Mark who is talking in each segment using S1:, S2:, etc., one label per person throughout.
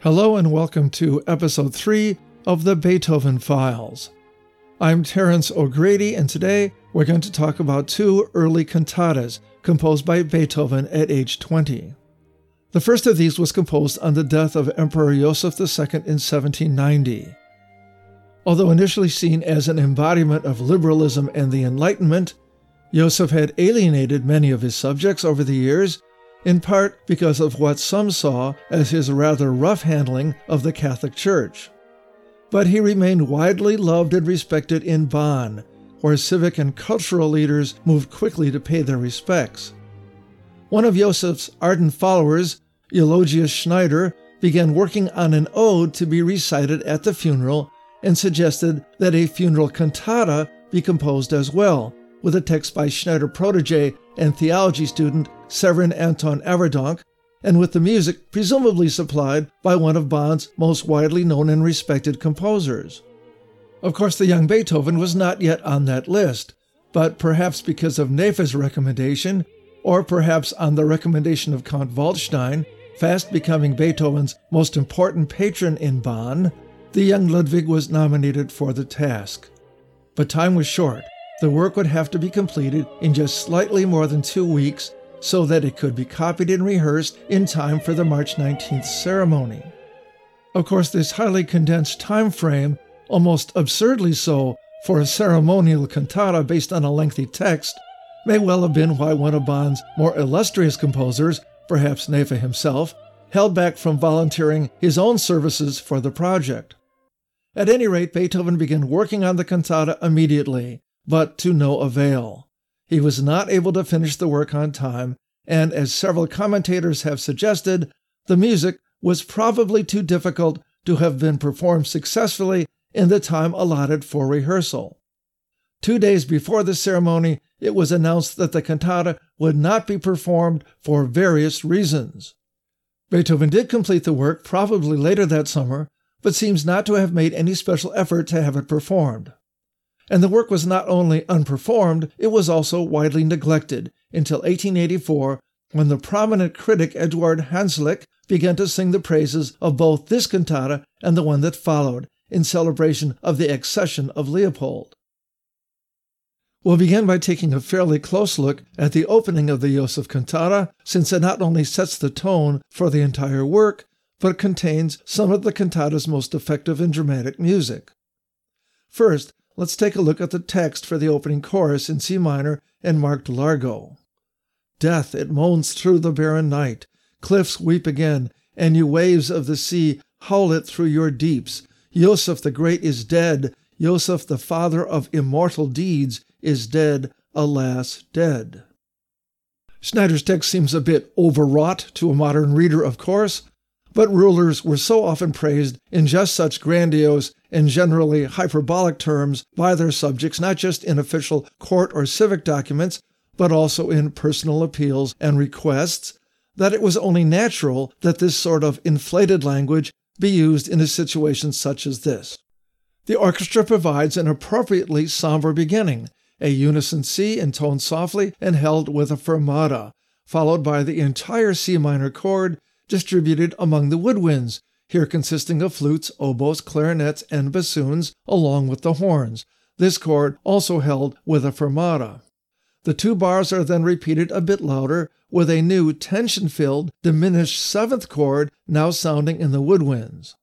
S1: Hello and welcome to episode 3 of the Beethoven Files. I'm Terence O'Grady, and today we're going to talk about two early cantatas composed by Beethoven at age 20. The first of these was composed on the death of Emperor Joseph II in 1790. Although initially seen as an embodiment of liberalism and the Enlightenment, Joseph had alienated many of his subjects over the years in part because of what some saw as his rather rough handling of the Catholic Church. But he remained widely loved and respected in Bonn, where civic and cultural leaders moved quickly to pay their respects. One of Joseph's ardent followers, Eulogius Schneider, began working on an ode to be recited at the funeral and suggested that a funeral cantata be composed as well, with a text by Schneider protege and theology student Severin Anton Averdonk, and with the music presumably supplied by one of Bonn's most widely known and respected composers. Of course, the young Beethoven was not yet on that list, but perhaps because of Neefe's recommendation, or perhaps on the recommendation of Count Waldstein, fast becoming Beethoven's most important patron in Bonn, the young Ludwig was nominated for the task. But time was short. The work would have to be completed in just slightly more than two weeks so that it could be copied and rehearsed in time for the March 19th ceremony. Of course, this highly condensed time frame, almost absurdly so for a ceremonial cantata based on a lengthy text, may well have been why one of Bonn's more illustrious composers, perhaps Neefe himself, held back from volunteering his own services for the project. At any rate, Beethoven began working on the cantata immediately, but to no avail. He was not able to finish the work on time, and as several commentators have suggested, the music was probably too difficult to have been performed successfully in the time allotted for rehearsal. Two days before the ceremony, it was announced that the cantata would not be performed for various reasons. Beethoven did complete the work probably later that summer, but seems not to have made any special effort to have it performed and the work was not only unperformed, it was also widely neglected until 1884 when the prominent critic Eduard Hanslick began to sing the praises of both this cantata and the one that followed in celebration of the accession of Leopold. We'll begin by taking a fairly close look at the opening of the Joseph cantata, since it not only sets the tone for the entire work, but contains some of the cantata's most effective and dramatic music. First, let's take a look at the text for the opening chorus in C minor and marked Largo. Death, it moans through the barren night. Cliffs weep again, and you waves of the sea howl it through your deeps. Joseph the Great is dead. Joseph, the father of immortal deeds, is dead, alas, dead. Schneider's text seems a bit overwrought to a modern reader, of course, but rulers were so often praised in just such grandiose and generally hyperbolic terms by their subjects, not just in official court or civic documents, but also in personal appeals and requests, that it was only natural that this sort of inflated language be used in a situation such as this. The orchestra provides an appropriately somber beginning, a unison C intoned softly and held with a fermata, followed by the entire C minor chord distributed among the woodwinds, here consisting of flutes, oboes, clarinets, and bassoons, along with the horns. This chord also held with a fermata. The two bars are then repeated a bit louder, with a new tension filled, diminished seventh chord now sounding in the woodwinds.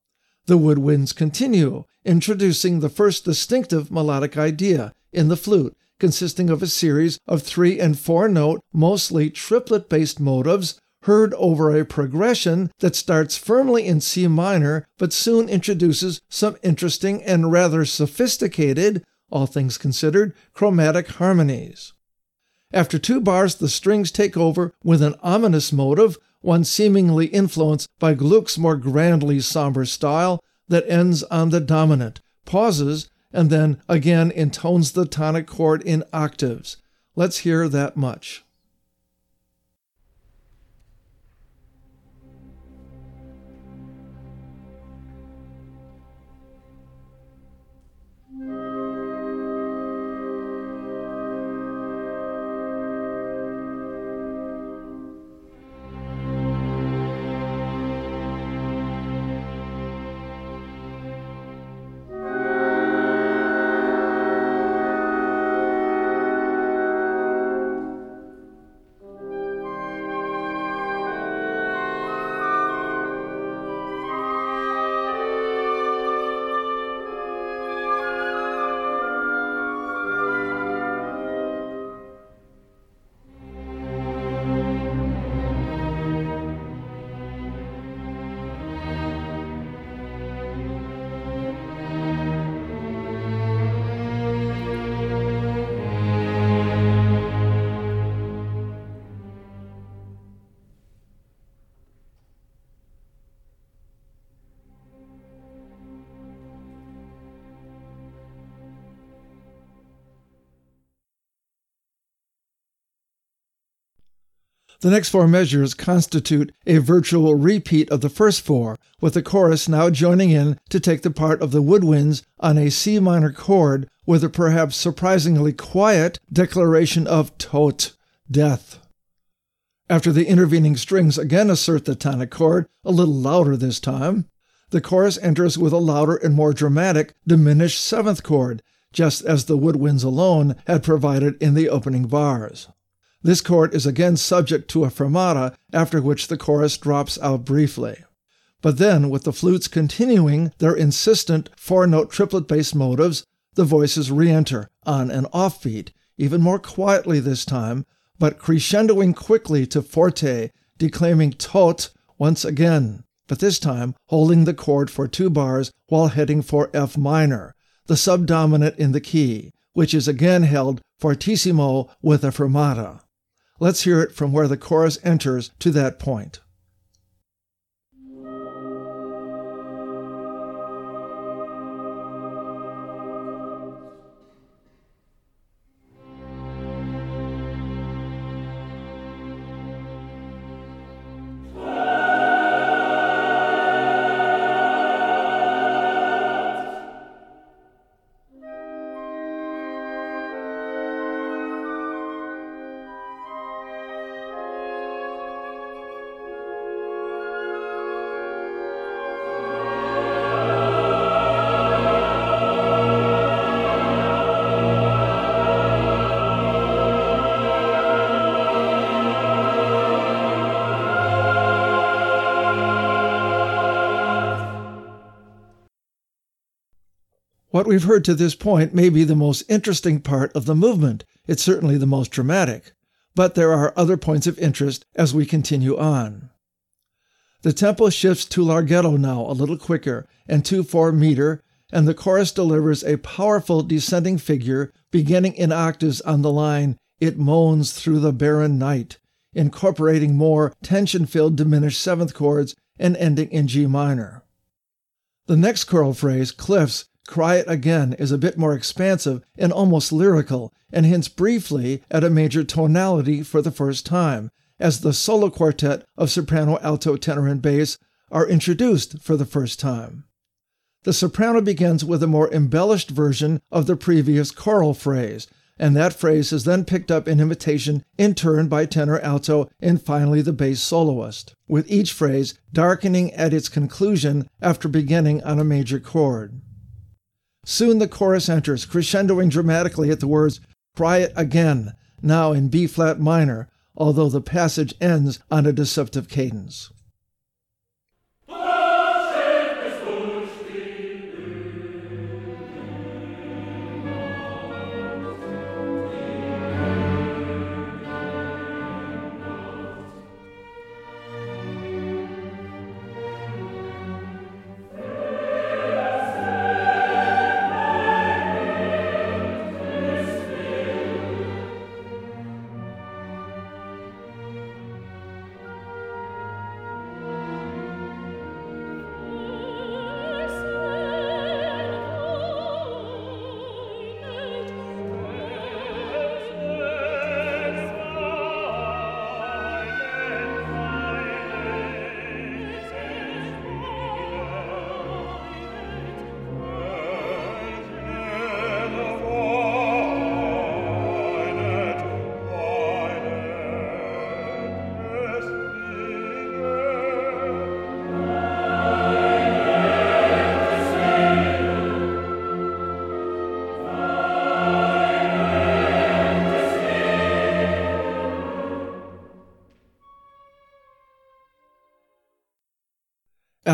S1: The woodwinds continue, introducing the first distinctive melodic idea in the flute, consisting of a series of three and four note, mostly triplet based motives heard over a progression that starts firmly in C minor but soon introduces some interesting and rather sophisticated, all things considered, chromatic harmonies. After two bars, the strings take over with an ominous motive, one seemingly influenced by Gluck's more grandly somber style that ends on the dominant, pauses, and then again intones the tonic chord in octaves. Let's hear that much. The next four measures constitute a virtual repeat of the first four, with the chorus now joining in to take the part of the woodwinds on a C minor chord with a perhaps surprisingly quiet declaration of tot, death. After the intervening strings again assert the tonic chord, a little louder this time, the chorus enters with a louder and more dramatic diminished seventh chord, just as the woodwinds alone had provided in the opening bars. This chord is again subject to a fermata, after which the chorus drops out briefly. But then, with the flutes continuing their insistent four note triplet bass motives, the voices re enter on an offbeat, even more quietly this time, but crescendoing quickly to forte, declaiming tot once again, but this time holding the chord for two bars while heading for F minor, the subdominant in the key, which is again held fortissimo with a fermata. Let's hear it from where the chorus enters to that point. What we've heard to this point may be the most interesting part of the movement. It's certainly the most dramatic. But there are other points of interest as we continue on. The tempo shifts to larghetto now, a little quicker, and 2 4 meter, and the chorus delivers a powerful descending figure beginning in octaves on the line, It moans through the barren night, incorporating more tension filled diminished seventh chords and ending in G minor. The next choral phrase, cliffs, Cry It Again is a bit more expansive and almost lyrical, and hints briefly at a major tonality for the first time, as the solo quartet of soprano, alto, tenor, and bass are introduced for the first time. The soprano begins with a more embellished version of the previous choral phrase, and that phrase is then picked up in imitation in turn by tenor, alto, and finally the bass soloist, with each phrase darkening at its conclusion after beginning on a major chord. Soon the chorus enters, crescendoing dramatically at the words, Cry it again, now in B flat minor, although the passage ends on a deceptive cadence.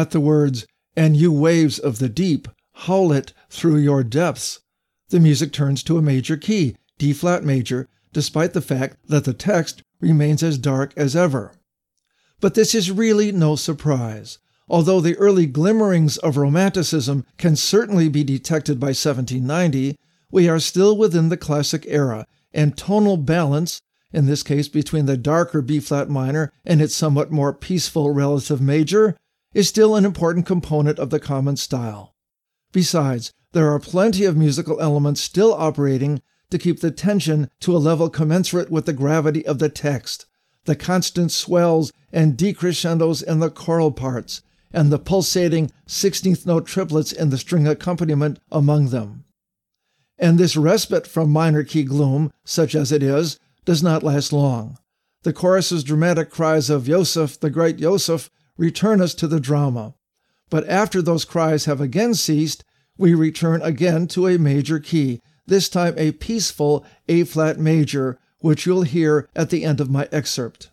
S1: At the words, and you waves of the deep, howl it through your depths, the music turns to a major key, D flat major, despite the fact that the text remains as dark as ever. But this is really no surprise. Although the early glimmerings of Romanticism can certainly be detected by 1790, we are still within the classic era, and tonal balance, in this case between the darker B flat minor and its somewhat more peaceful relative major, is still an important component of the common style. Besides, there are plenty of musical elements still operating to keep the tension to a level commensurate with the gravity of the text, the constant swells and decrescendos in the choral parts, and the pulsating 16th note triplets in the string accompaniment among them. And this respite from minor key gloom, such as it is, does not last long. The chorus's dramatic cries of Yosef, the great Yosef, return us to the drama. But after those cries have again ceased, we return again to a major key, this time a peaceful A flat major, which you'll hear at the end of my excerpt.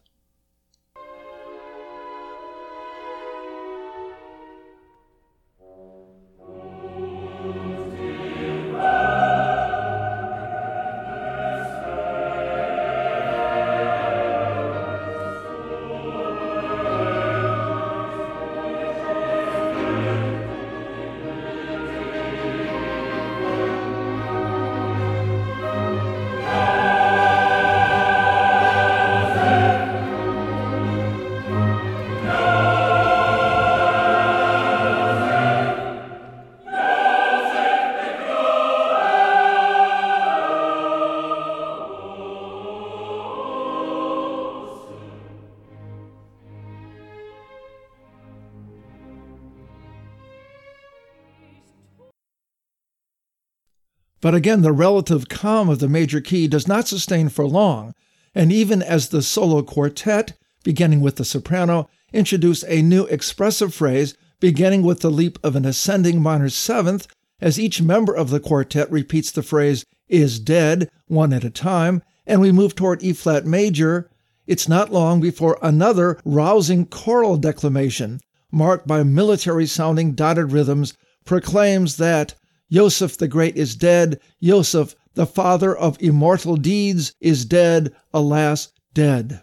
S1: But again, the relative calm of the major key does not sustain for long, and even as the solo quartet, beginning with the soprano, introduce a new expressive phrase beginning with the leap of an ascending minor seventh, as each member of the quartet repeats the phrase is dead one at a time, and we move toward E flat major, it's not long before another rousing choral declamation, marked by military sounding dotted rhythms, proclaims that Yosef the Great is dead. Yosef, the father of immortal deeds, is dead, alas, dead.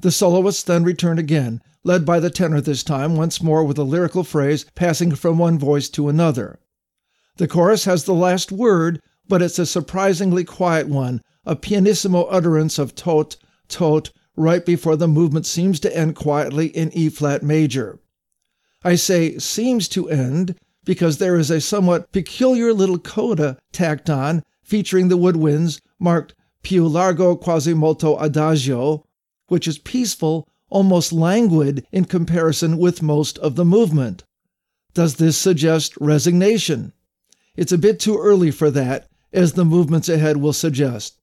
S1: The soloists then return again, led by the tenor this time, once more with a lyrical phrase passing from one voice to another. The chorus has the last word, but it's a surprisingly quiet one, a pianissimo utterance of tot, tot, right before the movement seems to end quietly in E flat major. I say seems to end because there is a somewhat peculiar little coda tacked on featuring the woodwinds marked più largo quasi molto adagio, which is peaceful, almost languid in comparison with most of the movement. Does this suggest resignation? It's a bit too early for that, as the movements ahead will suggest.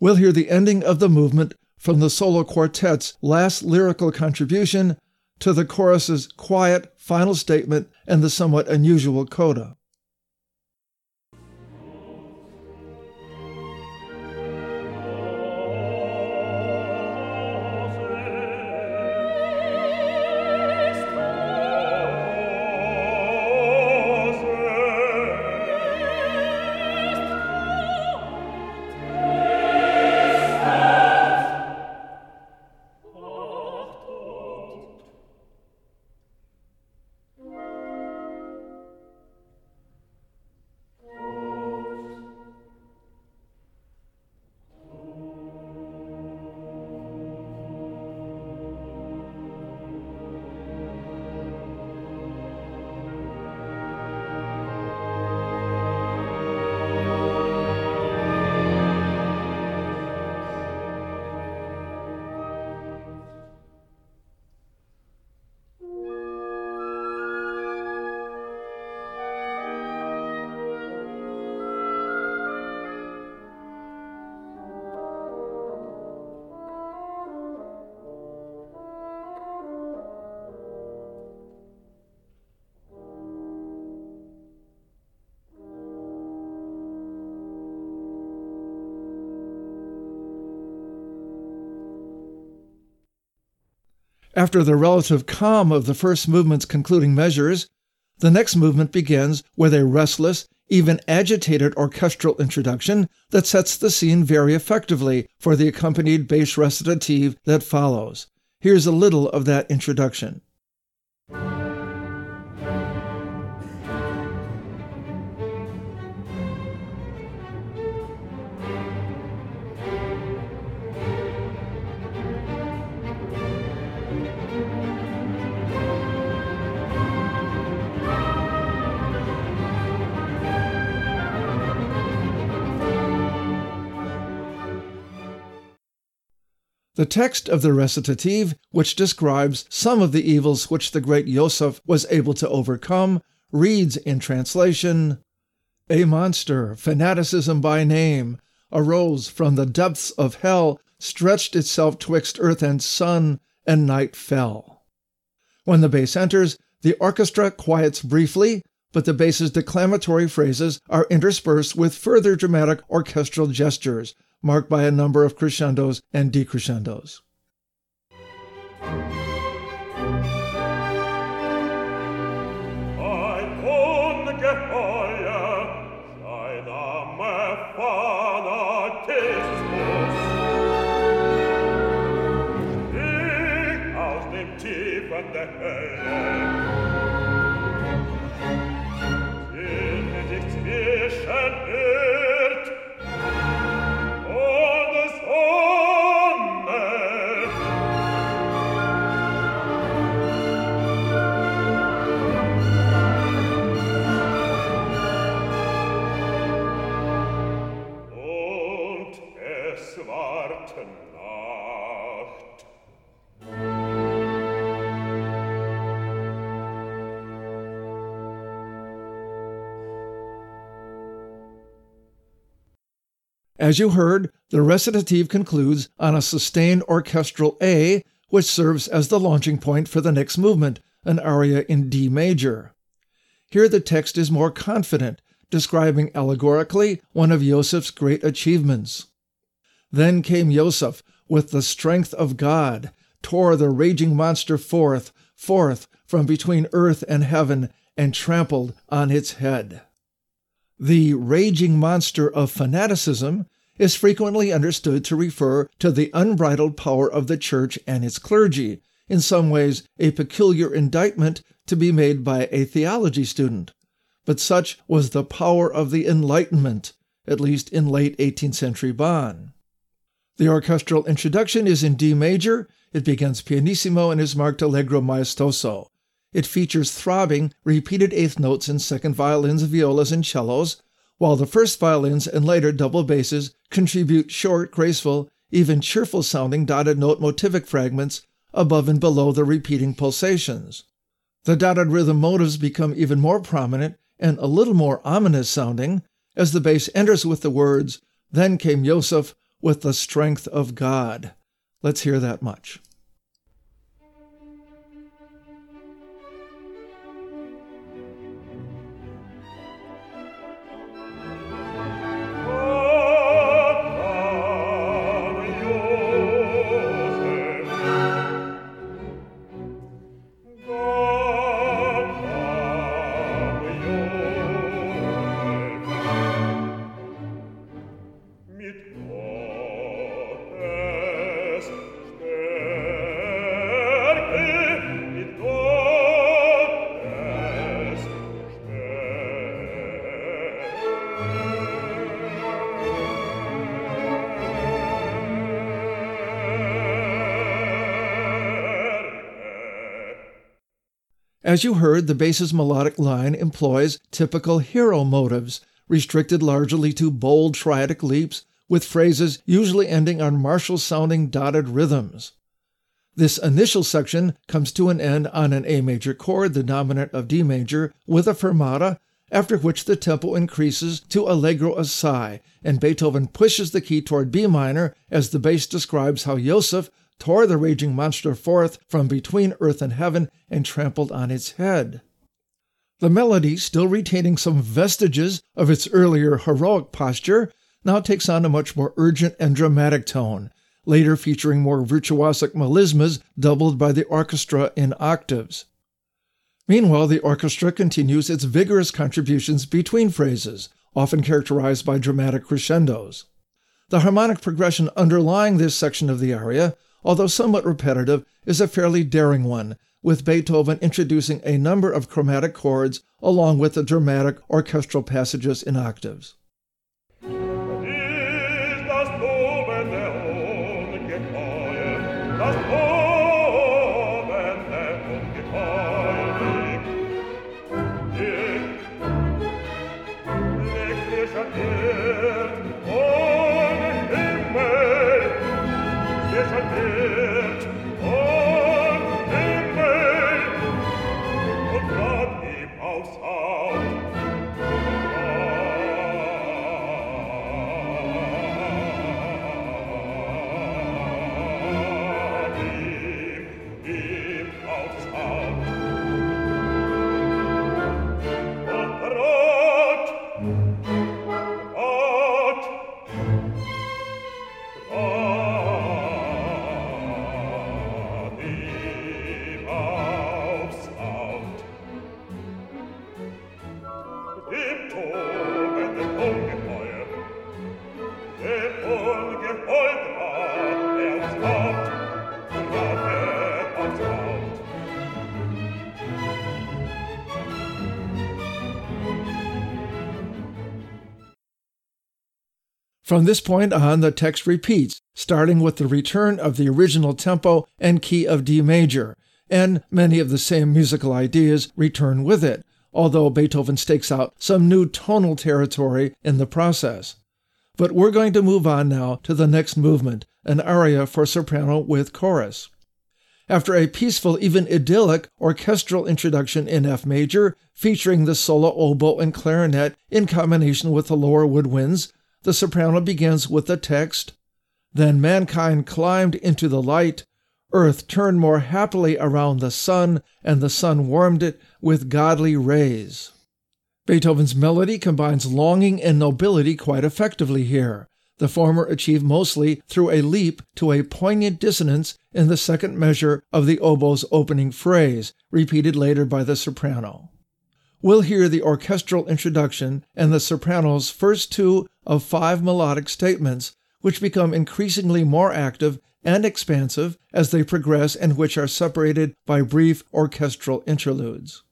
S1: We'll hear the ending of the movement from the solo quartet's last lyrical contribution to the chorus's quiet final statement and the somewhat unusual coda. After the relative calm of the first movement's concluding measures, the next movement begins with a restless, even agitated orchestral introduction that sets the scene very effectively for the accompanied bass recitative that follows. Here's a little of that introduction. The text of the recitative, which describes some of the evils which the great Yosef was able to overcome, reads in translation A monster, fanaticism by name, arose from the depths of hell, stretched itself twixt earth and sun, and night fell. When the bass enters, the orchestra quiets briefly, but the bass's declamatory phrases are interspersed with further dramatic orchestral gestures, marked by a number of crescendos and decrescendos. As you heard, the recitative concludes on a sustained orchestral A, which serves as the launching point for the next movement, an aria in D major. Here the text is more confident, describing allegorically one of Yosef's great achievements. Then came Yosef with the strength of God, tore the raging monster forth, forth from between earth and heaven, and trampled on its head. The raging monster of fanaticism is frequently understood to refer to the unbridled power of the church and its clergy, in some ways a peculiar indictment to be made by a theology student. But such was the power of the Enlightenment, at least in late 18th century Bonn. The orchestral introduction is in D major. It begins pianissimo and is marked allegro maestoso. It features throbbing, repeated eighth notes in second violins, violas, and cellos, while the first violins and later double basses contribute short, graceful, even cheerful sounding dotted note motivic fragments above and below the repeating pulsations. The dotted rhythm motives become even more prominent and a little more ominous sounding as the bass enters with the words, Then came Yosef with the strength of God. Let's hear that much. As you heard, the bass's melodic line employs typical hero motives, restricted largely to bold triadic leaps with phrases usually ending on martial sounding dotted rhythms. This initial section comes to an end on an A major chord, the dominant of D major, with a fermata, after which the tempo increases to allegro assai, and Beethoven pushes the key toward B minor as the bass describes how Joseph tore the raging monster forth from between earth and heaven, and trampled on its head. The melody, still retaining some vestiges of its earlier heroic posture, now takes on a much more urgent and dramatic tone, later featuring more virtuosic melismas doubled by the orchestra in octaves. Meanwhile, the orchestra continues its vigorous contributions between phrases, often characterized by dramatic crescendos. The harmonic progression underlying this section of the aria although somewhat repetitive, is a fairly daring one, with Beethoven introducing a number of chromatic chords along with the dramatic orchestral passages in octaves. From this point on, the text repeats, starting with the return of the original tempo and key of D major, and many of the same musical ideas return with it, although Beethoven stakes out some new tonal territory in the process. But we're going to move on now to the next movement, an aria for soprano with chorus. After a peaceful, even idyllic orchestral introduction in F major, featuring the solo oboe and clarinet in combination with the lower woodwinds, the soprano begins with the text Then mankind climbed into the light, earth turned more happily around the sun, and the sun warmed it with godly rays. Beethoven's melody combines longing and nobility quite effectively here, the former achieved mostly through a leap to a poignant dissonance in the second measure of the oboe's opening phrase, repeated later by the soprano we'll hear the orchestral introduction and the soprano's first two of five melodic statements, which become increasingly more active and expansive as they progress and which are separated by brief orchestral interludes.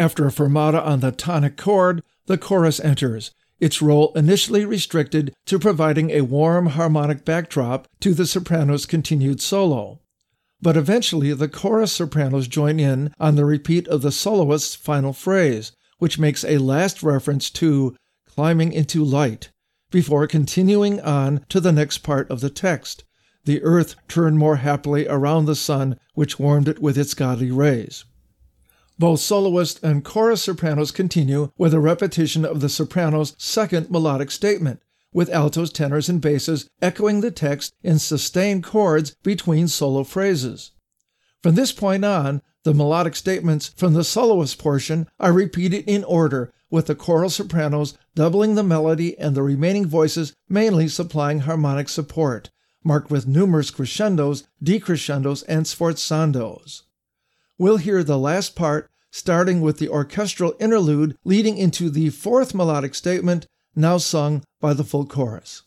S1: After a fermata on the tonic chord, the chorus enters, its role initially restricted to providing a warm harmonic backdrop to the soprano's continued solo. But eventually, the chorus sopranos join in on the repeat of the soloist's final phrase, which makes a last reference to climbing into light, before continuing on to the next part of the text. The earth turned more happily around the sun, which warmed it with its godly rays. Both soloist and chorus sopranos continue with a repetition of the soprano's second melodic statement, with altos, tenors, and basses echoing the text in sustained chords between solo phrases. From this point on, the melodic statements from the soloist portion are repeated in order, with the choral sopranos doubling the melody and the remaining voices mainly supplying harmonic support, marked with numerous crescendos, decrescendos, and sforzandos. We'll hear the last part starting with the orchestral interlude leading into the fourth melodic statement, now sung by the full chorus.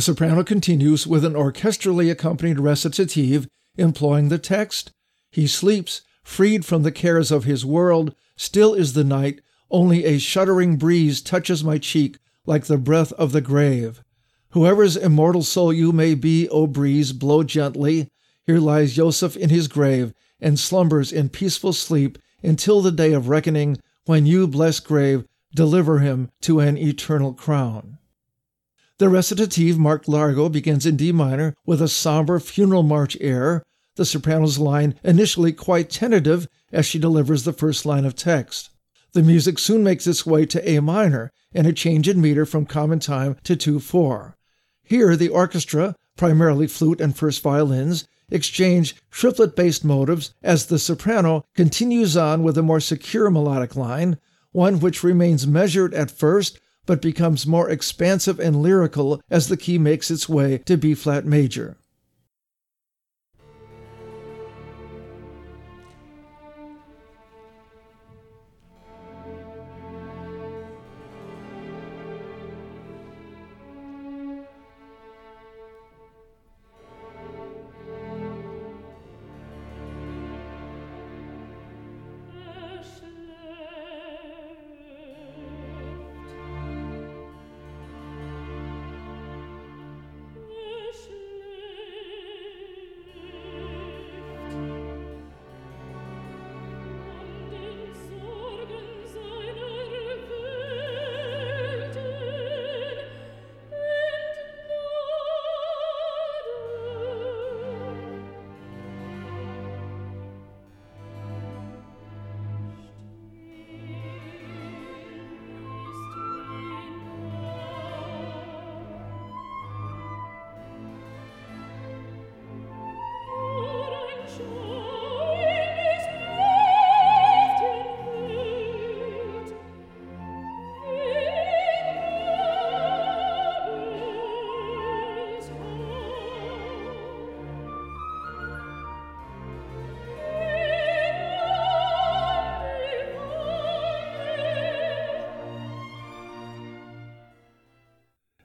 S1: The soprano continues with an orchestrally accompanied recitative employing the text He sleeps, freed from the cares of his world, still is the night, only a shuddering breeze touches my cheek like the breath of the grave. Whoever's immortal soul you may be, O breeze, blow gently. Here lies Joseph in his grave and slumbers in peaceful sleep until the day of reckoning, when you, blessed grave, deliver him to an eternal crown. The recitative marked largo begins in D minor with a somber funeral march air, the soprano's line initially quite tentative as she delivers the first line of text. The music soon makes its way to A minor and a change in meter from common time to 2 4. Here, the orchestra, primarily flute and first violins, exchange triplet based motives as the soprano continues on with a more secure melodic line, one which remains measured at first but becomes more expansive and lyrical as the key makes its way to B flat major.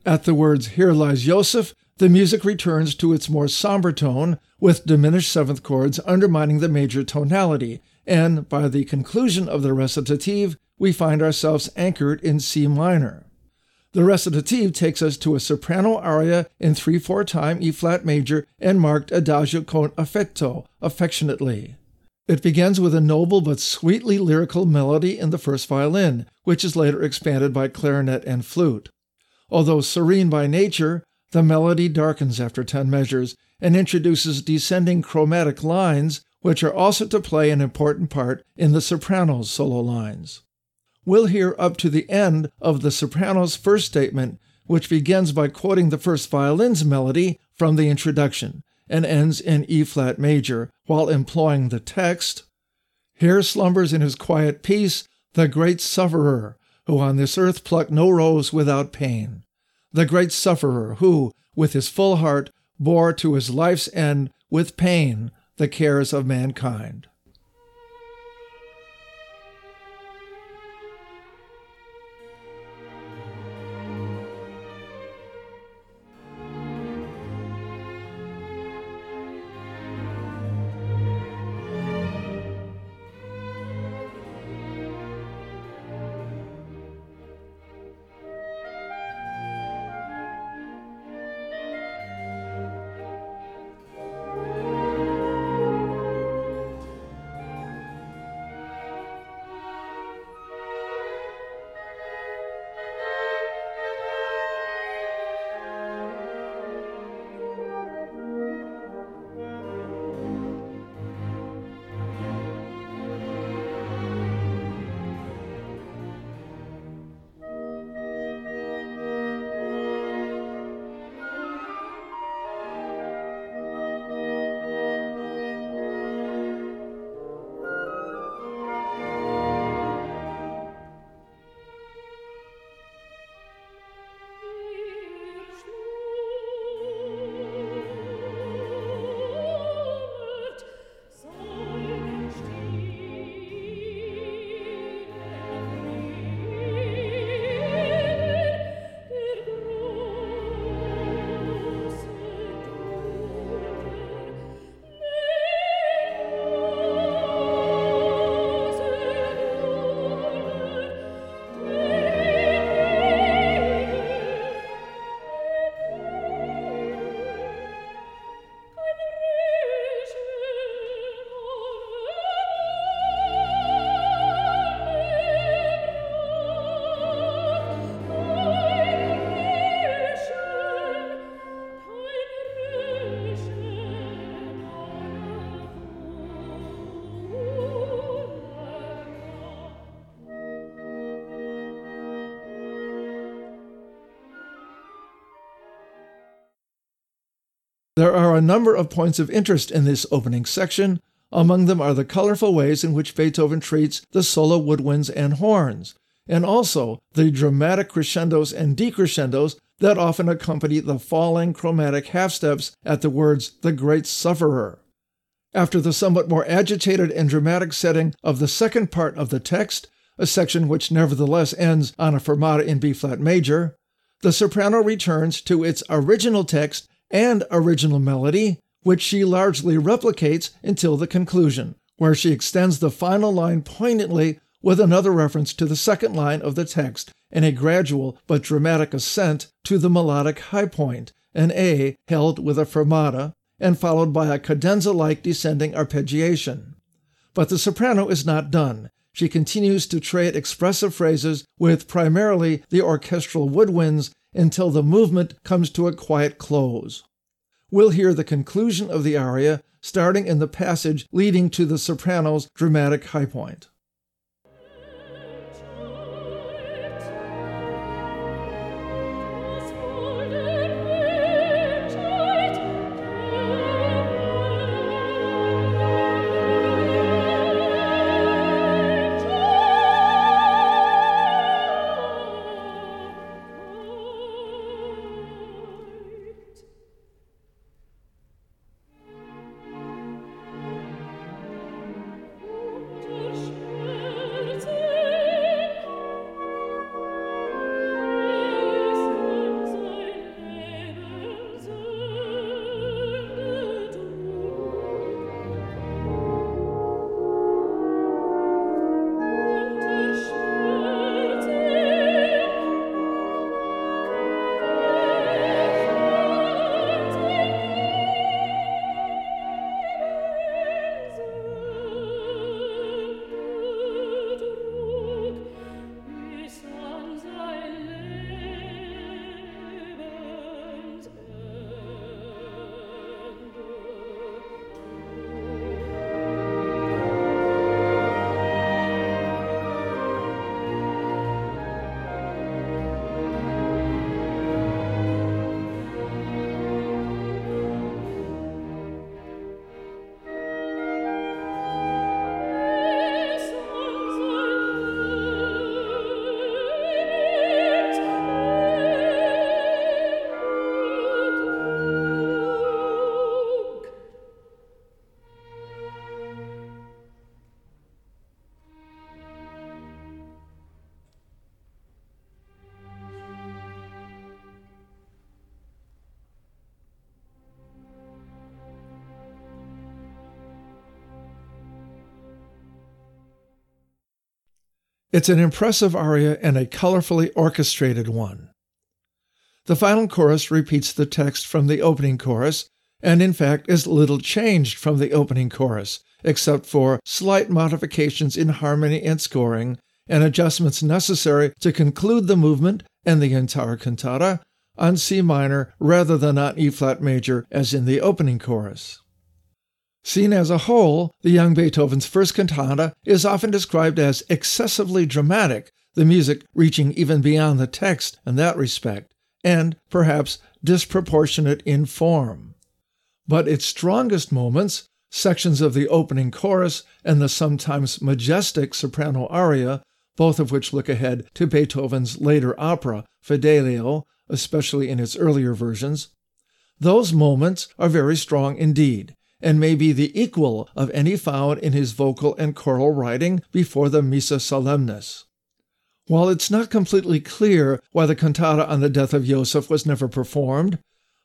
S1: At the words, Here lies Joseph, the music returns to its more somber tone, with diminished seventh chords undermining the major tonality, and by the conclusion of the recitative, we find ourselves anchored in C minor. The recitative takes us to a soprano aria in 3 4 time E flat major and marked adagio con affetto, affectionately. It begins with a noble but sweetly lyrical melody in the first violin, which is later expanded by clarinet and flute. Although serene by nature, the melody darkens after 10 measures and introduces descending chromatic lines, which are also to play an important part in the soprano's solo lines. We'll hear up to the end of the soprano's first statement, which begins by quoting the first violin's melody from the introduction and ends in E flat major while employing the text Here slumbers in his quiet peace the great sufferer who on this earth plucked no rose without pain, the great sufferer who, with his full heart, bore to his life's end with pain the cares of mankind. There are a number of points of interest in this opening section. Among them are the colorful ways in which Beethoven treats the solo woodwinds and horns, and also the dramatic crescendos and decrescendos that often accompany the falling chromatic half steps at the words the great sufferer. After the somewhat more agitated and dramatic setting of the second part of the text, a section which nevertheless ends on a fermata in B flat major, the soprano returns to its original text and original melody, which she largely replicates until the conclusion, where she extends the final line poignantly with another reference to the second line of the text in a gradual but dramatic ascent to the melodic high point, an A held with a fermata, and followed by a cadenza like descending arpeggiation. But the soprano is not done. She continues to trade expressive phrases with primarily the orchestral woodwinds until the movement comes to a quiet close. We'll hear the conclusion of the aria starting in the passage leading to the soprano's dramatic high point. It's an impressive aria and a colorfully orchestrated one. The final chorus repeats the text from the opening chorus, and in fact is little changed from the opening chorus, except for slight modifications in harmony and scoring, and adjustments necessary to conclude the movement and the entire cantata on C minor rather than on E flat major as in the opening chorus. Seen as a whole, the young Beethoven's first cantata is often described as excessively dramatic, the music reaching even beyond the text in that respect, and perhaps disproportionate in form. But its strongest moments, sections of the opening chorus and the sometimes majestic soprano aria, both of which look ahead to Beethoven's later opera, Fidelio, especially in its earlier versions, those moments are very strong indeed and may be the equal of any found in his vocal and choral writing before the Missa Solemnis. While it's not completely clear why the cantata on the death of Joseph was never performed,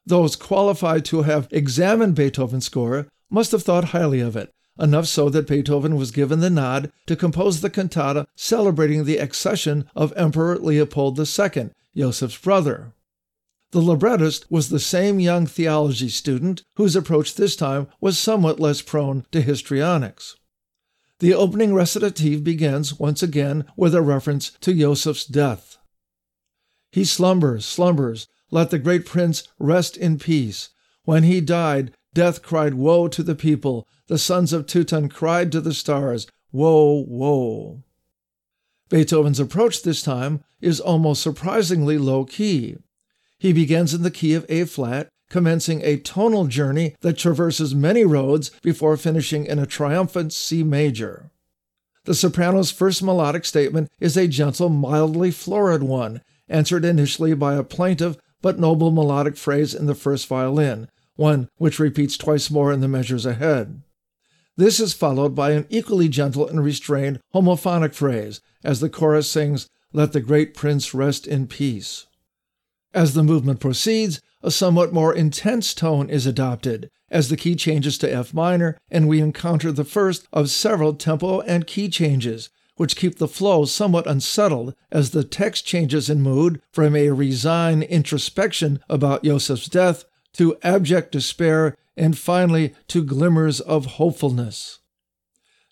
S1: those qualified to have examined Beethoven's score must have thought highly of it, enough so that Beethoven was given the nod to compose the cantata celebrating the accession of Emperor Leopold II, Joseph's brother. The librettist was the same young theology student whose approach this time was somewhat less prone to histrionics. The opening recitative begins once again with a reference to Joseph's death. He slumbers, slumbers, let the great prince rest in peace. When he died, death cried woe to the people. The sons of Teuton cried to the stars, Woe, woe. Beethoven's approach this time is almost surprisingly low key. He begins in the key of A flat, commencing a tonal journey that traverses many roads before finishing in a triumphant C major. The soprano's first melodic statement is a gentle, mildly florid one, answered initially by a plaintive but noble melodic phrase in the first violin, one which repeats twice more in the measures ahead. This is followed by an equally gentle and restrained homophonic phrase as the chorus sings, Let the great prince rest in peace. As the movement proceeds, a somewhat more intense tone is adopted as the key changes to F minor, and we encounter the first of several tempo and key changes, which keep the flow somewhat unsettled as the text changes in mood from a resigned introspection about Joseph's death to abject despair and finally to glimmers of hopefulness.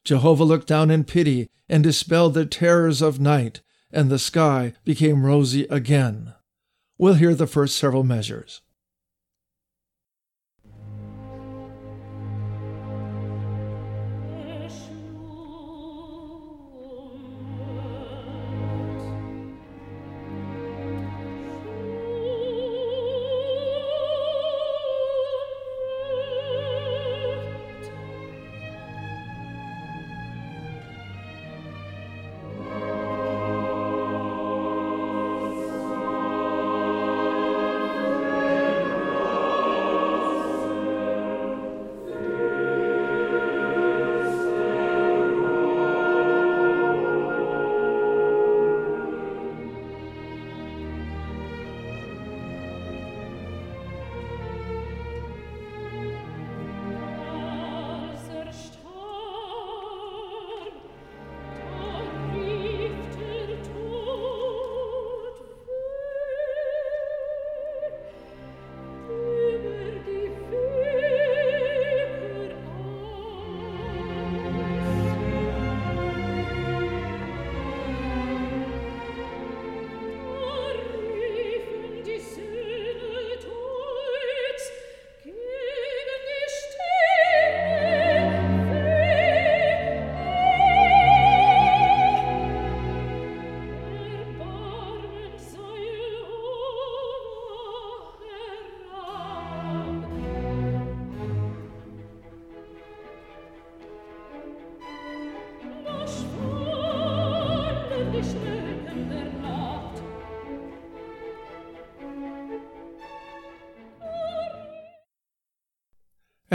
S1: Jehovah looked down in pity and dispelled the terrors of night, and the sky became rosy again. We'll hear the first several measures.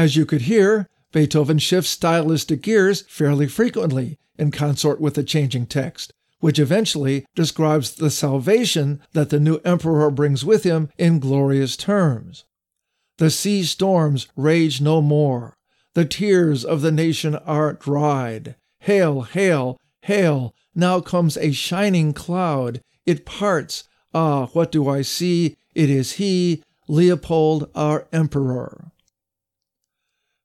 S1: As you could hear, Beethoven shifts stylistic gears fairly frequently in consort with the changing text, which eventually describes the salvation that the new emperor brings with him in glorious terms. The sea storms rage no more. The tears of the nation are dried. Hail, hail, hail! Now comes a shining cloud. It parts. Ah, what do I see? It is he, Leopold, our emperor.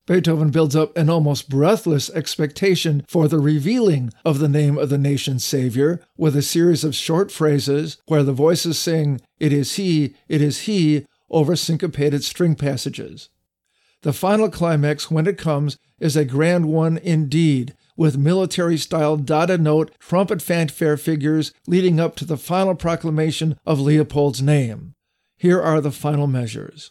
S1: Beethoven builds up an almost breathless expectation for the revealing of the name of the nation's Savior with a series of short phrases where the voices sing, It is He, it is He, over syncopated string passages. The final climax, when it comes, is a grand one indeed, with military style dotted note trumpet fanfare figures leading up to the final proclamation of Leopold's name. Here are the final measures.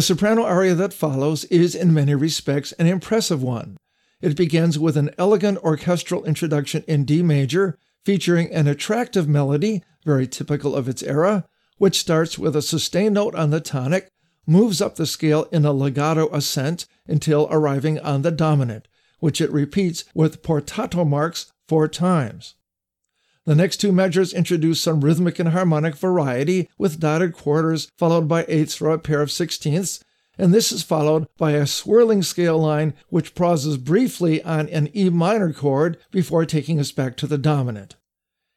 S1: The soprano aria that follows is, in many respects, an impressive one. It begins with an elegant orchestral introduction in D major, featuring an attractive melody, very typical of its era, which starts with a sustained note on the tonic, moves up the scale in a legato ascent until arriving on the dominant, which it repeats with portato marks four times. The next two measures introduce some rhythmic and harmonic variety with dotted quarters followed by eighths or a pair of sixteenths, and this is followed by a swirling scale line which pauses briefly on an E minor chord before taking us back to the dominant.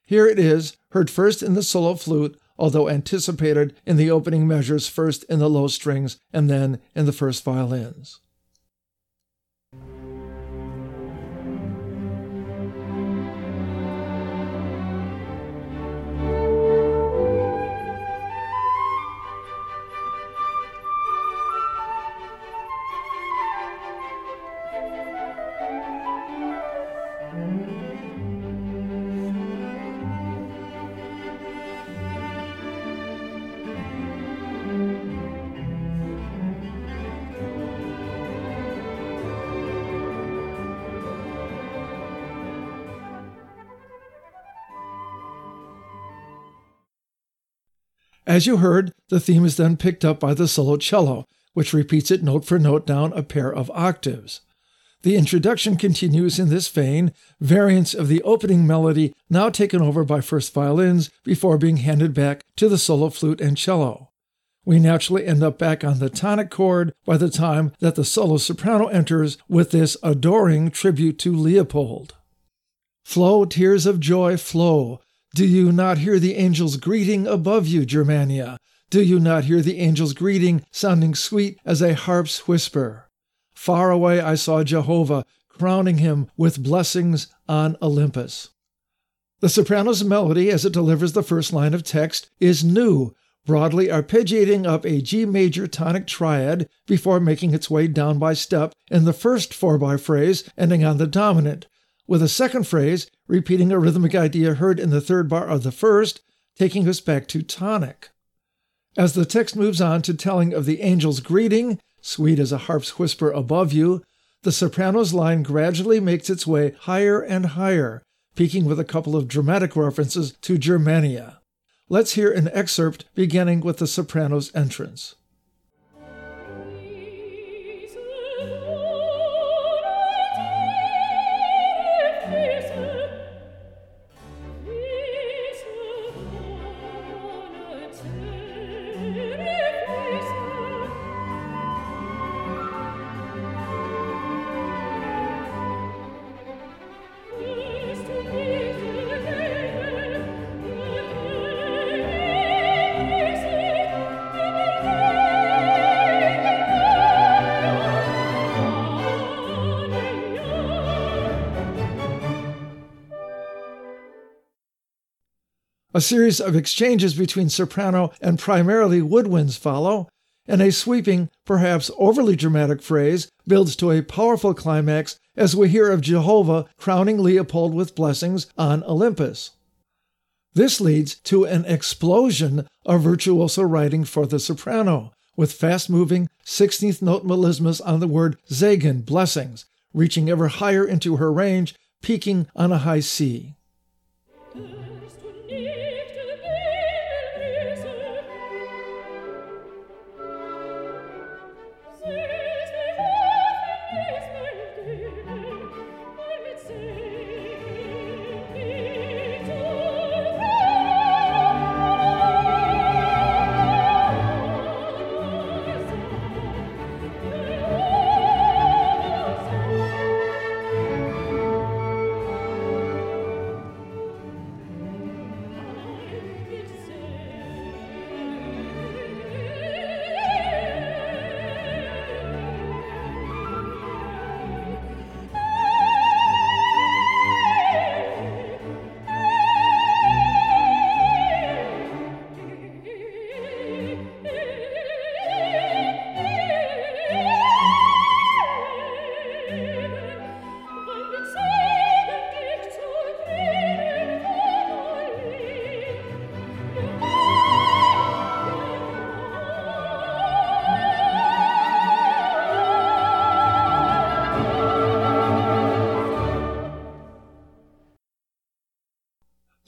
S1: Here it is, heard first in the solo flute, although anticipated in the opening measures first in the low strings and then in the first violins. As you heard, the theme is then picked up by the solo cello, which repeats it note for note down a pair of octaves. The introduction continues in this vein, variants of the opening melody now taken over by first violins before being handed back to the solo flute and cello. We naturally end up back on the tonic chord by the time that the solo soprano enters with this adoring tribute to Leopold. Flow, tears of joy, flow, do you not hear the angel's greeting above you, Germania? Do you not hear the angel's greeting sounding sweet as a harp's whisper? Far away I saw Jehovah crowning him with blessings on Olympus. The soprano's melody, as it delivers the first line of text, is new, broadly arpeggiating up a G major tonic triad before making its way down by step in the first 4 by phrase, ending on the dominant, with a second phrase repeating a rhythmic idea heard in the third bar of the first, taking us back to tonic. As the text moves on to telling of the angel's greeting, sweet as a harp's whisper above you, the soprano's line gradually makes its way higher and higher, peaking with a couple of dramatic references to Germania. Let's hear an excerpt beginning with the soprano's entrance. A series of exchanges between soprano and primarily woodwinds follow, and a sweeping, perhaps overly dramatic phrase builds to a powerful climax as we hear of Jehovah crowning Leopold with blessings on Olympus. This leads to an explosion of virtuoso writing for the soprano, with fast moving 16th note melismas on the word Segen, blessings, reaching ever higher into her range, peaking on a high C.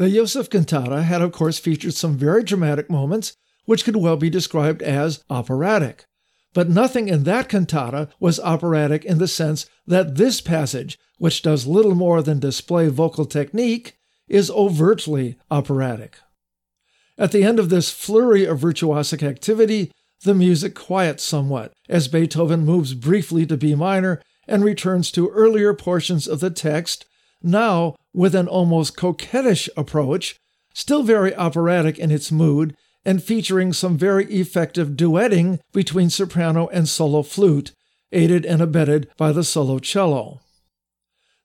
S1: The Joseph cantata had, of course, featured some very dramatic moments, which could well be described as operatic. But nothing in that cantata was operatic in the sense that this passage, which does little more than display vocal technique, is overtly operatic. At the end of this flurry of virtuosic activity, the music quiets somewhat as Beethoven moves briefly to B minor and returns to earlier portions of the text, now with an almost coquettish approach, still very operatic in its mood, and featuring some very effective duetting between soprano and solo flute, aided and abetted by the solo cello.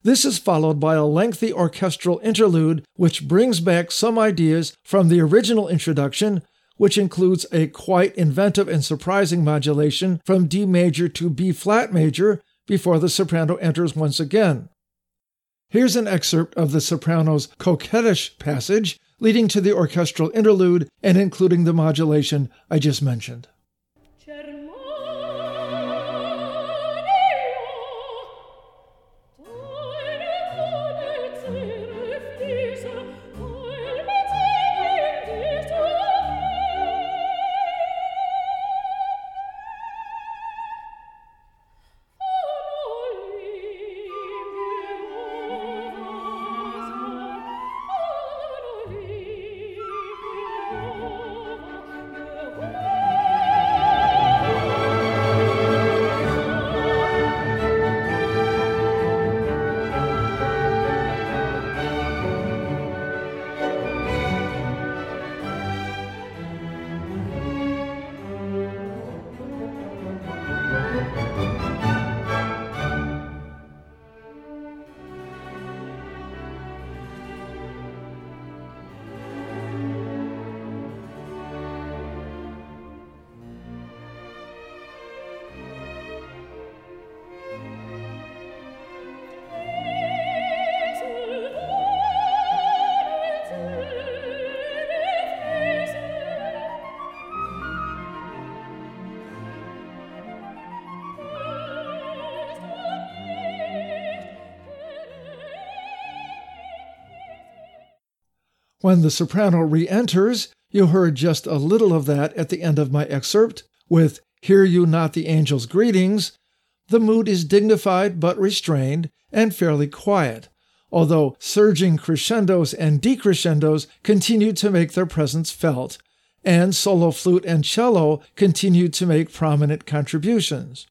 S1: This is followed by a lengthy orchestral interlude which brings back some ideas from the original introduction, which includes a quite inventive and surprising modulation from D major to B flat major before the soprano enters once again. Here's an excerpt of the soprano's coquettish passage, leading to the orchestral interlude and including the modulation I just mentioned. When the soprano re enters, you heard just a little of that at the end of my excerpt with Hear You Not the Angel's Greetings. The mood is dignified but restrained and fairly quiet, although surging crescendos and decrescendos continue to make their presence felt, and solo flute and cello continue to make prominent contributions.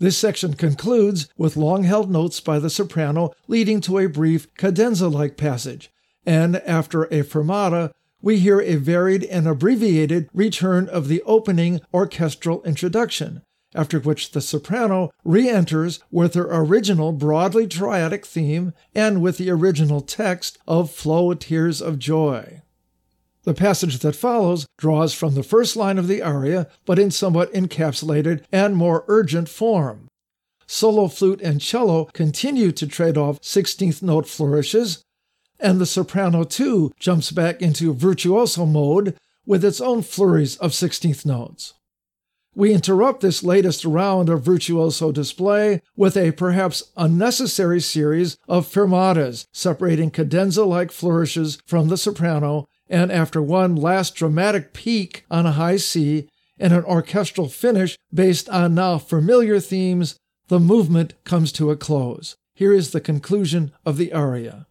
S1: This section concludes with long held notes by the soprano leading to a brief cadenza like passage, and after a fermata, we hear a varied and abbreviated return of the opening orchestral introduction, after which the soprano re enters with her original broadly triadic theme and with the original text of Flow Tears of Joy. The passage that follows draws from the first line of the aria, but in somewhat encapsulated and more urgent form. Solo flute and cello continue to trade off 16th note flourishes, and the soprano too jumps back into virtuoso mode with its own flurries of 16th notes. We interrupt this latest round of virtuoso display with a perhaps unnecessary series of fermatas separating cadenza like flourishes from the soprano, and after one last dramatic peak on a high C and an orchestral finish based on now familiar themes, the movement comes to a close. Here is the conclusion of the aria.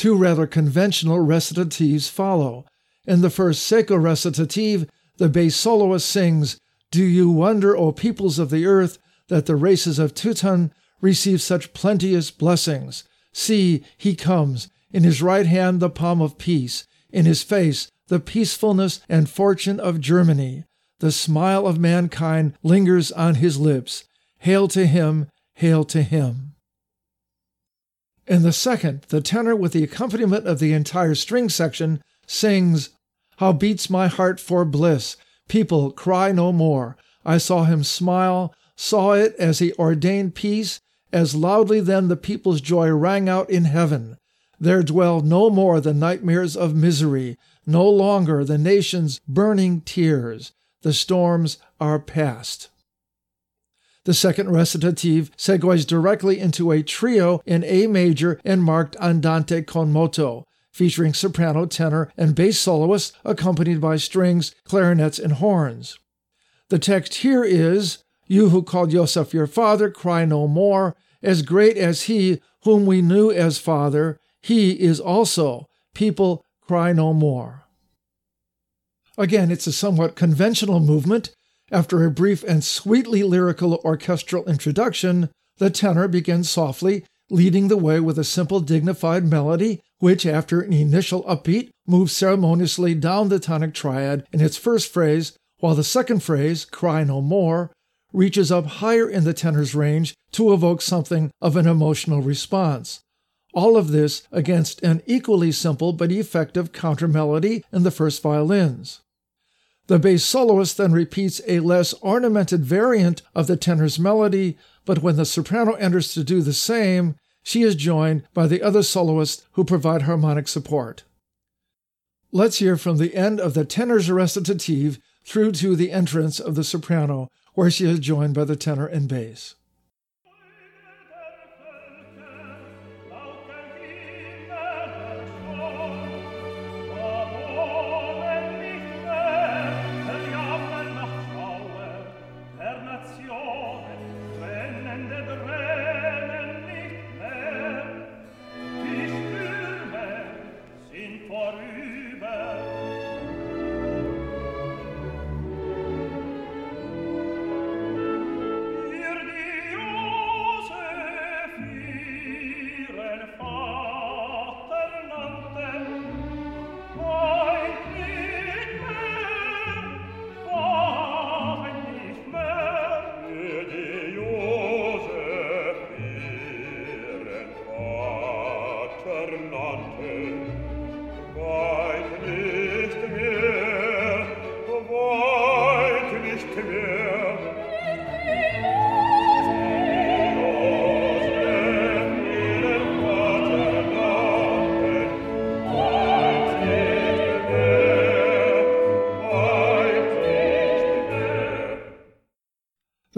S1: Two rather conventional recitatives follow. In the first secco recitative, the bass soloist sings, Do you wonder, O peoples of the earth, that the races of Teuton receive such plenteous blessings? See, he comes, in his right hand the palm of peace, in his face the peacefulness and fortune of Germany. The smile of mankind lingers on his lips. Hail to him, hail to him. In the second, the tenor, with the accompaniment of the entire string section, sings, How beats my heart for bliss! People, cry no more. I saw him smile, saw it as he ordained peace, as loudly then the people's joy rang out in heaven. There dwell no more the nightmares of misery, no longer the nation's burning tears. The storms are past. The second recitative segues directly into a trio in A major and marked andante con moto, featuring soprano, tenor, and bass soloists accompanied by strings, clarinets, and horns. The text here is You who called Joseph your father, cry no more. As great as he whom we knew as father, he is also. People, cry no more. Again, it's a somewhat conventional movement. After a brief and sweetly lyrical orchestral introduction, the tenor begins softly, leading the way with a simple, dignified melody, which, after an initial upbeat, moves ceremoniously down the tonic triad in its first phrase, while the second phrase, Cry No More, reaches up higher in the tenor's range to evoke something of an emotional response. All of this against an equally simple but effective counter melody in the first violins. The bass soloist then repeats a less ornamented variant of the tenor's melody, but when the soprano enters to do the same, she is joined by the other soloists who provide harmonic support. Let's hear from the end of the tenor's recitative through to the entrance of the soprano, where she is joined by the tenor and bass.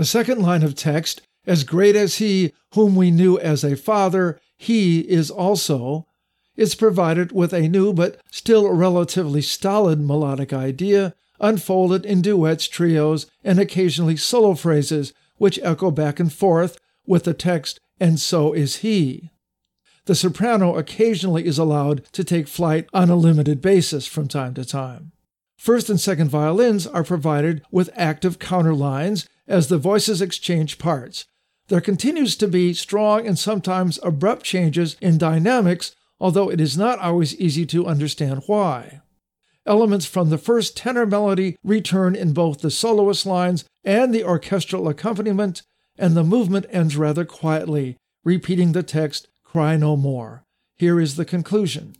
S1: The second line of text, as great as he whom we knew as a father, he is also, is provided with a new but still relatively stolid melodic idea, unfolded in duets, trios, and occasionally solo phrases, which echo back and forth with the text, and so is he. The soprano occasionally is allowed to take flight on a limited basis from time to time. First and second violins are provided with active counterlines as the voices exchange parts. There continues to be strong and sometimes abrupt changes in dynamics, although it is not always easy to understand why. Elements from the first tenor melody return in both the soloist lines and the orchestral accompaniment, and the movement ends rather quietly, repeating the text, Cry no more. Here is the conclusion.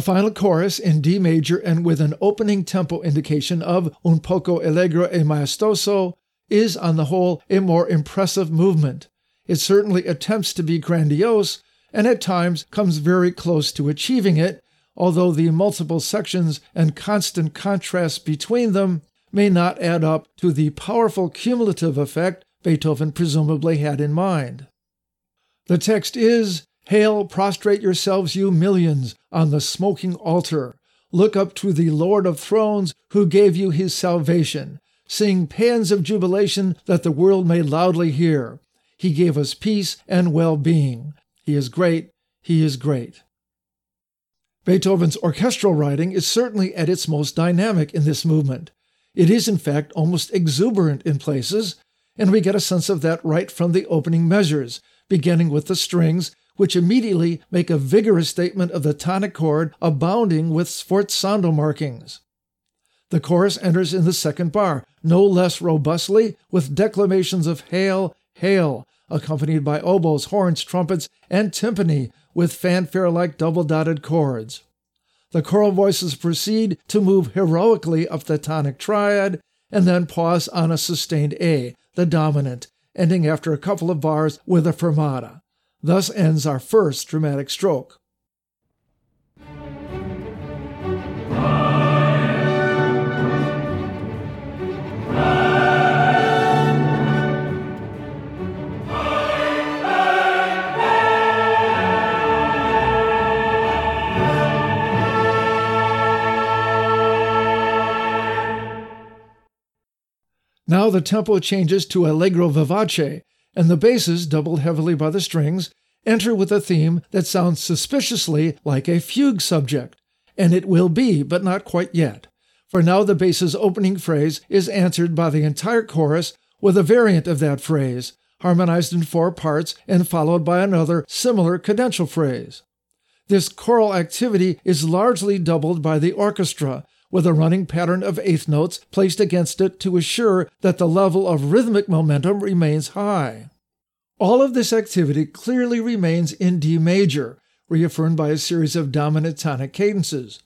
S1: The final chorus in D major and with an opening tempo indication of un poco allegro e maestoso is, on the whole, a more impressive movement. It certainly attempts to be grandiose and at times comes very close to achieving it, although the multiple sections and constant contrast between them may not add up to the powerful cumulative effect Beethoven presumably had in mind. The text is Hail, prostrate yourselves, you millions, on the smoking altar. Look up to the Lord of thrones who gave you his salvation. Sing paeans of jubilation that the world may loudly hear. He gave us peace and well being. He is great. He is great. Beethoven's orchestral writing is certainly at its most dynamic in this movement. It is, in fact, almost exuberant in places, and we get a sense of that right from the opening measures, beginning with the strings which immediately make a vigorous statement of the tonic chord abounding with sforzando markings. The chorus enters in the second bar, no less robustly, with declamations of Hail, Hail, accompanied by oboes, horns, trumpets, and timpani with fanfare like double dotted chords. The choral voices proceed to move heroically up the tonic triad and then pause on a sustained A, the dominant, ending after a couple of bars with a fermata. Thus ends our first dramatic stroke. Now the tempo changes to allegro vivace, and the basses, doubled heavily by the strings, enter with a theme that sounds suspiciously like a fugue subject. And it will be, but not quite yet. For now the bass's opening phrase is answered by the entire chorus with a variant of that phrase, harmonized in four parts and followed by another similar cadential phrase. This choral activity is largely doubled by the orchestra, with a running pattern of eighth notes placed against it to assure that the level of rhythmic momentum remains high. All of this activity clearly remains in D major, reaffirmed by a series of dominant tonic cadences.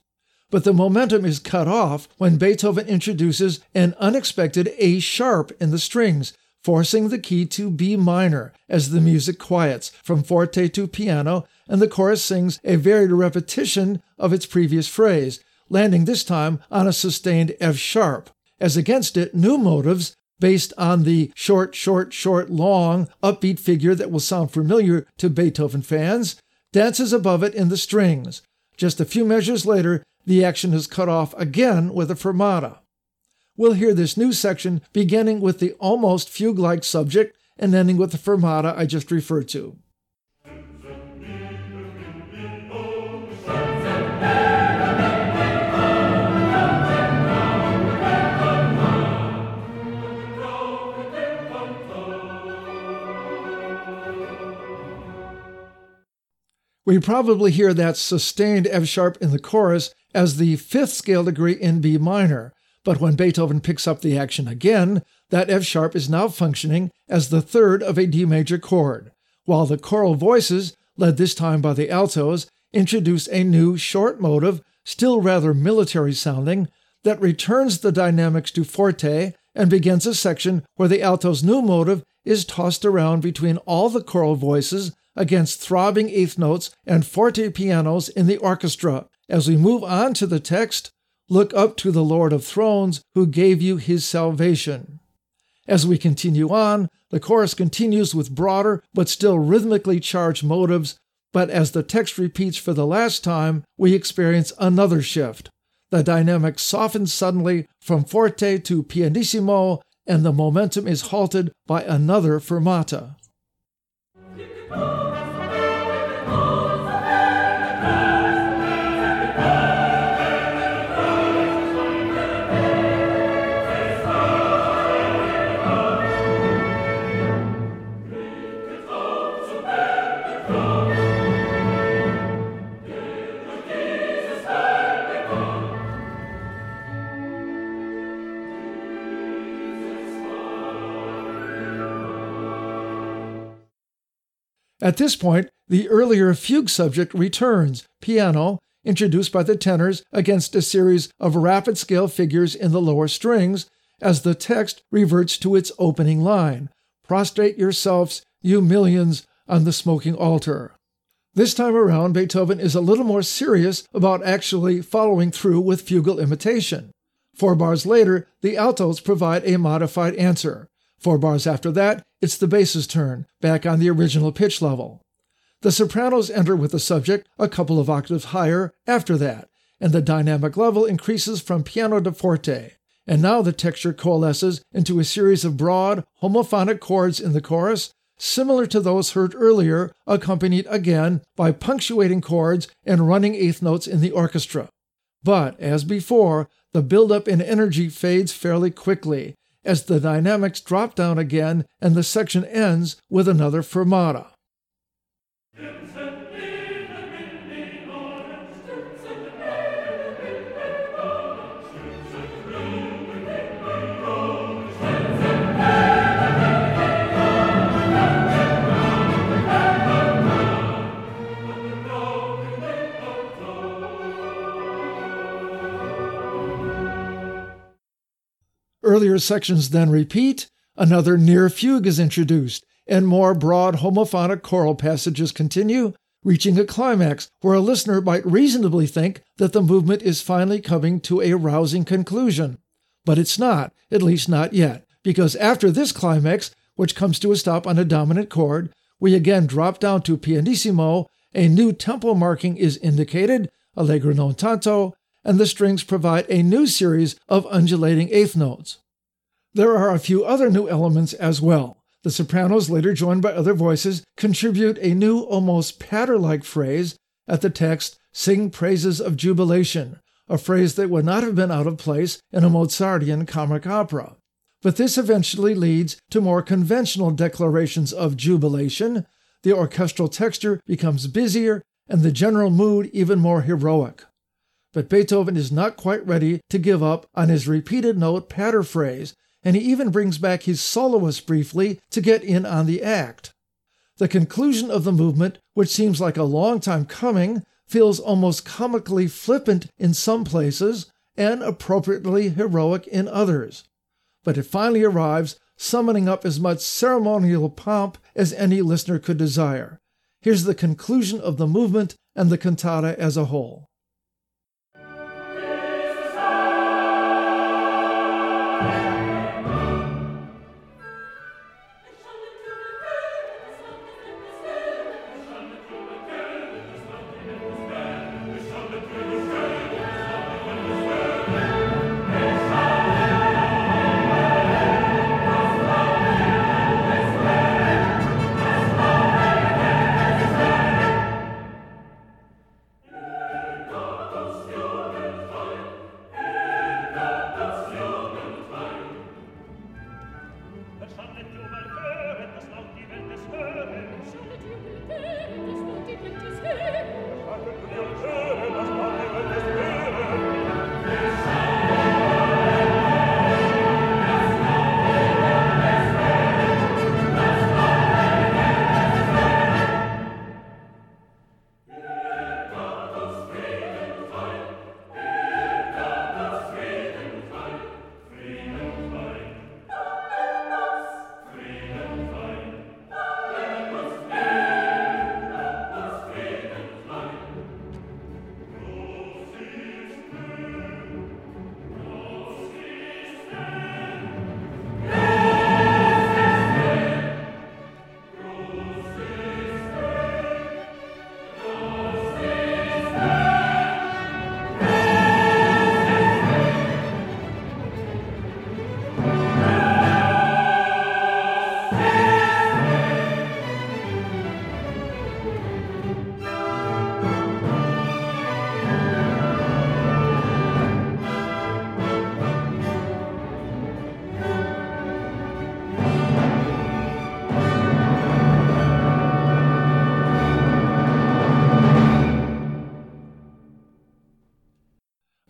S1: But the momentum is cut off when Beethoven introduces an unexpected A sharp in the strings, forcing the key to B minor as the music quiets from forte to piano, and the chorus sings a varied repetition of its previous phrase, landing this time on a sustained F sharp. As against it, new motives, based on the short, short, short, long, upbeat figure that will sound familiar to Beethoven fans, dances above it in the strings. Just a few measures later, the action is cut off again with a fermata. We'll hear this new section beginning with the almost fugue like subject and ending with the fermata I just referred to. We probably hear that sustained F sharp in the chorus as the fifth scale degree in B minor, but when Beethoven picks up the action again, that F sharp is now functioning as the third of a D major chord, while the choral voices, led this time by the altos, introduce a new short motive, still rather military sounding, that returns the dynamics to forte and begins a section where the alto's new motive is tossed around between all the choral voices against throbbing eighth notes and forte pianos in the orchestra. As we move on to the text, look up to the Lord of Thrones who gave you his salvation. As we continue on, the chorus continues with broader but still rhythmically charged motives, but as the text repeats for the last time, we experience another shift. The dynamic softens suddenly from forte to pianissimo, and the momentum is halted by another fermata. Música At this point, the earlier fugue subject returns, piano, introduced by the tenors against a series of rapid scale figures in the lower strings as the text reverts to its opening line Prostrate yourselves, you millions, on the smoking altar. This time around, Beethoven is a little more serious about actually following through with fugal imitation. Four bars later, the altos provide a modified answer. Four bars after that, it's the bass's turn, back on the original pitch level. The sopranos enter with the subject a couple of octaves higher after that, and the dynamic level increases from piano to forte. And now the texture coalesces into a series of broad, homophonic chords in the chorus, similar to those heard earlier, accompanied again by punctuating chords and running eighth notes in the orchestra. But, as before, the buildup in energy fades fairly quickly as the dynamics drop down again and the section ends with another fermata. Earlier sections then repeat, another near fugue is introduced, and more broad homophonic choral passages continue, reaching a climax where a listener might reasonably think that the movement is finally coming to a rousing conclusion. But it's not, at least not yet, because after this climax, which comes to a stop on a dominant chord, we again drop down to pianissimo, a new tempo marking is indicated, allegro non tanto, and the strings provide a new series of undulating eighth notes. There are a few other new elements as well. The sopranos, later joined by other voices, contribute a new, almost patter like phrase at the text, Sing praises of jubilation, a phrase that would not have been out of place in a Mozartian comic opera. But this eventually leads to more conventional declarations of jubilation. The orchestral texture becomes busier and the general mood even more heroic but Beethoven is not quite ready to give up on his repeated note patter phrase, and he even brings back his soloist briefly to get in on the act. The conclusion of the movement, which seems like a long time coming, feels almost comically flippant in some places and appropriately heroic in others. But it finally arrives, summoning up as much ceremonial pomp as any listener could desire. Here's the conclusion of the movement and the cantata as a whole.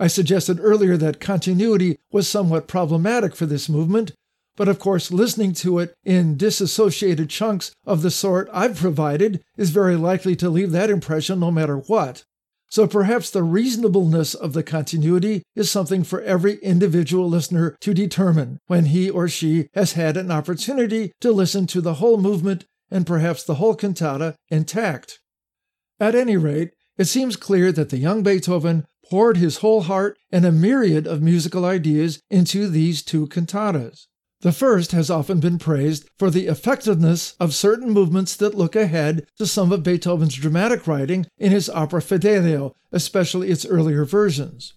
S1: I suggested earlier that continuity was somewhat problematic for this movement, but of course, listening to it in disassociated chunks of the sort I've provided is very likely to leave that impression no matter what. So perhaps the reasonableness of the continuity is something for every individual listener to determine when he or she has had an opportunity to listen to the whole movement and perhaps the whole cantata intact. At any rate, it seems clear that the young Beethoven poured his whole heart and a myriad of musical ideas into these two cantatas. The first has often been praised for the effectiveness of certain movements that look ahead to some of Beethoven's dramatic writing in his opera Fidelio, especially its earlier versions.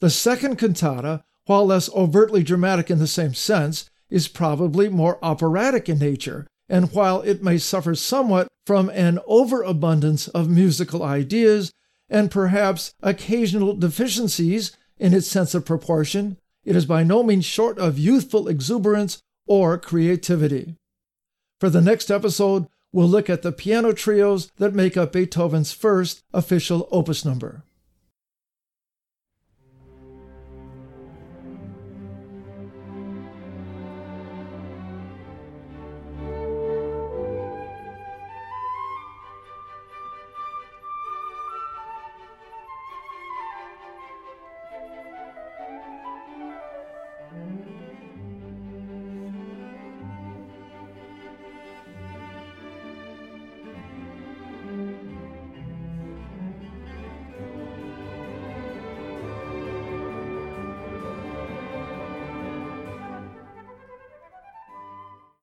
S1: The second cantata, while less overtly dramatic in the same sense, is probably more operatic in nature, and while it may suffer somewhat from an overabundance of musical ideas and perhaps occasional deficiencies in its sense of proportion, it is by no means short of youthful exuberance or creativity. For the next episode, we'll look at the piano trios that make up Beethoven's first official opus number.